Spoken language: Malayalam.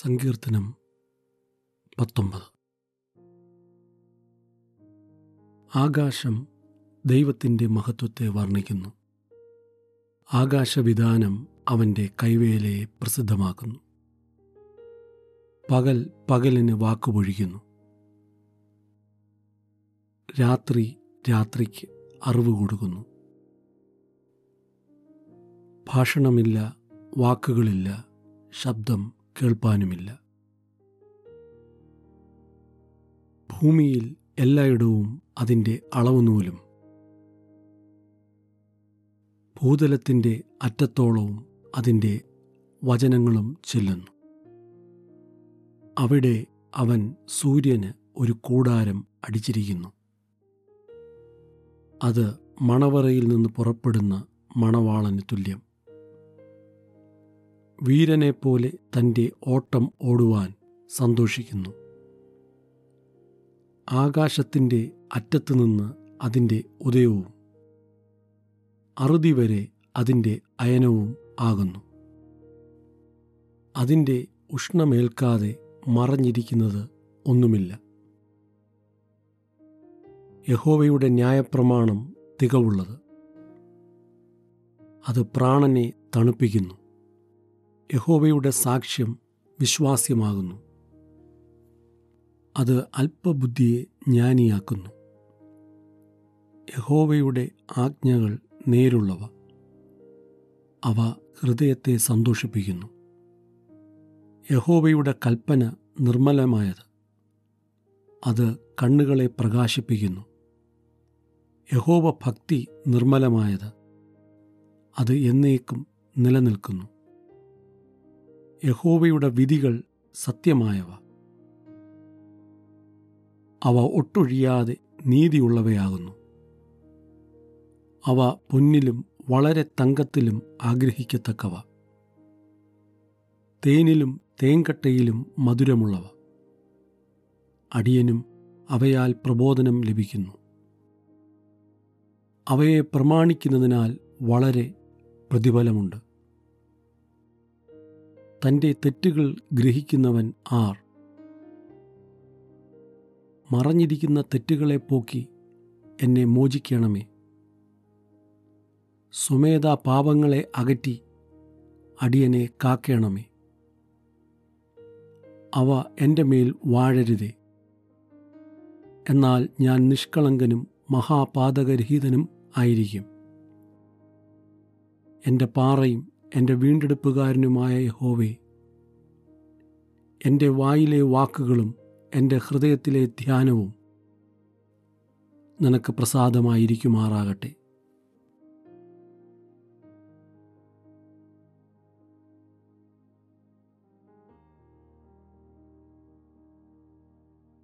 സങ്കീർത്തനം പത്തൊമ്പത്. ആകാശം ദൈവത്തിന്റെ മഹത്വത്തെ വർണിക്കുന്നു. ആകാശവിധാനം അവന്റെ കൈവേലയെ പ്രസിദ്ധമാക്കുന്നു. പകൽ പകലിന് വാക്കുപൊഴിക്കുന്നു. രാത്രി രാത്രിക്ക് അറിവ് കൊടുക്കുന്നു. ഭാഷണമില്ല വാക്കുകളില്ല ശബ്ദം കേൾപ്പാനുമില്ല. ഭൂമിയിൽ എല്ലായിടവും അതിന്റെ അളവുനൂലും. ഭൂതലത്തിന്റെ അറ്റത്തോളവും അതിന്റെ വചനങ്ങളും ചെല്ലുന്നു. അവിടെ അവൻ സൂര്യന് ഒരു കൂടാരം അടിച്ചിരിക്കുന്നു. അത് മണവറയിൽ നിന്ന് പുറപ്പെടുന്ന മണവാളന് തുല്യം. വീരനെപ്പോലെ തന്റെ ഓട്ടം ഓടുവാൻ സന്തോഷിക്കുന്നു. ആകാശത്തിന്റെ അറ്റത്തുനിന്ന് അതിന്റെ ഉദയവും അറുതി വരെ അതിന്റെ അയനവും ആകുന്നു. അതിന്റെ ഉഷ്ണമേൽക്കാതെ മറഞ്ഞിരിക്കുന്നത് ഒന്നുമില്ല. യഹോവയുടെ ന്യായപ്രമാണം തികവുള്ളത്. അത് പ്രാണനെ തണുപ്പിക്കുന്നു. യഹോവയുടെ സാക്ഷ്യം വിശ്വാസ്യമാകുന്നു. അത് അല്പബുദ്ധിയെ ജ്ഞാനിയാക്കുന്നു. യഹോവയുടെ ആജ്ഞകൾ നേരുള്ളവ. അവ ഹൃദയത്തെ സന്തോഷിപ്പിക്കുന്നു. യഹോവയുടെ കൽപ്പന നിർമ്മലമായത്. അത് കണ്ണുകളെ പ്രകാശിപ്പിക്കുന്നു. യഹോവ ഭക്തി നിർമ്മലമായത്. അത് എന്നേക്കും നിലനിൽക്കുന്നു. യഹോവയുടെ വിധികൾ സത്യമായവ. അവ ഒട്ടൊഴിയാതെ നീതിയുള്ളവയാകുന്നു. അവ പൊന്നിലും വളരെ തങ്കത്തിലും ആഗ്രഹിക്കത്തക്കവ. തേനിലും തേങ്കട്ടയിലും മധുരമുള്ളവ. അടിയനും അവയാൽ പ്രബോധനം ലഭിക്കുന്നു. അവയെ പ്രമാണിക്കുന്നതിനാൽ വളരെ പ്രതിഫലമുണ്ട്. തന്റെ തെറ്റുകൾ ഗ്രഹിക്കുന്നവൻ ആർ. മറഞ്ഞിരിക്കുന്ന തെറ്റുകളെ പോക്കി എന്നെ മോചിക്കണമേ. സ്വമേധ പാപങ്ങളെ അകറ്റി അടിയനെ കാക്കണമേ. അവ എന്റെ മേൽ വാഴരുതേ. എന്നാൽ ഞാൻ നിഷ്കളങ്കനും മഹാപാതകരഹിതനും ആയിരിക്കും. എന്റെ പാറയും എന്റെ വീണ്ടെടുപ്പുകാരനുമായ യഹോവേ എന്റെ വായിലെ വാക്കുകളും എന്റെ ഹൃദയത്തിലെ ധ്യാനവും നിനക്ക് പ്രസാദമായിരിക്കുമാറാകട്ടെ.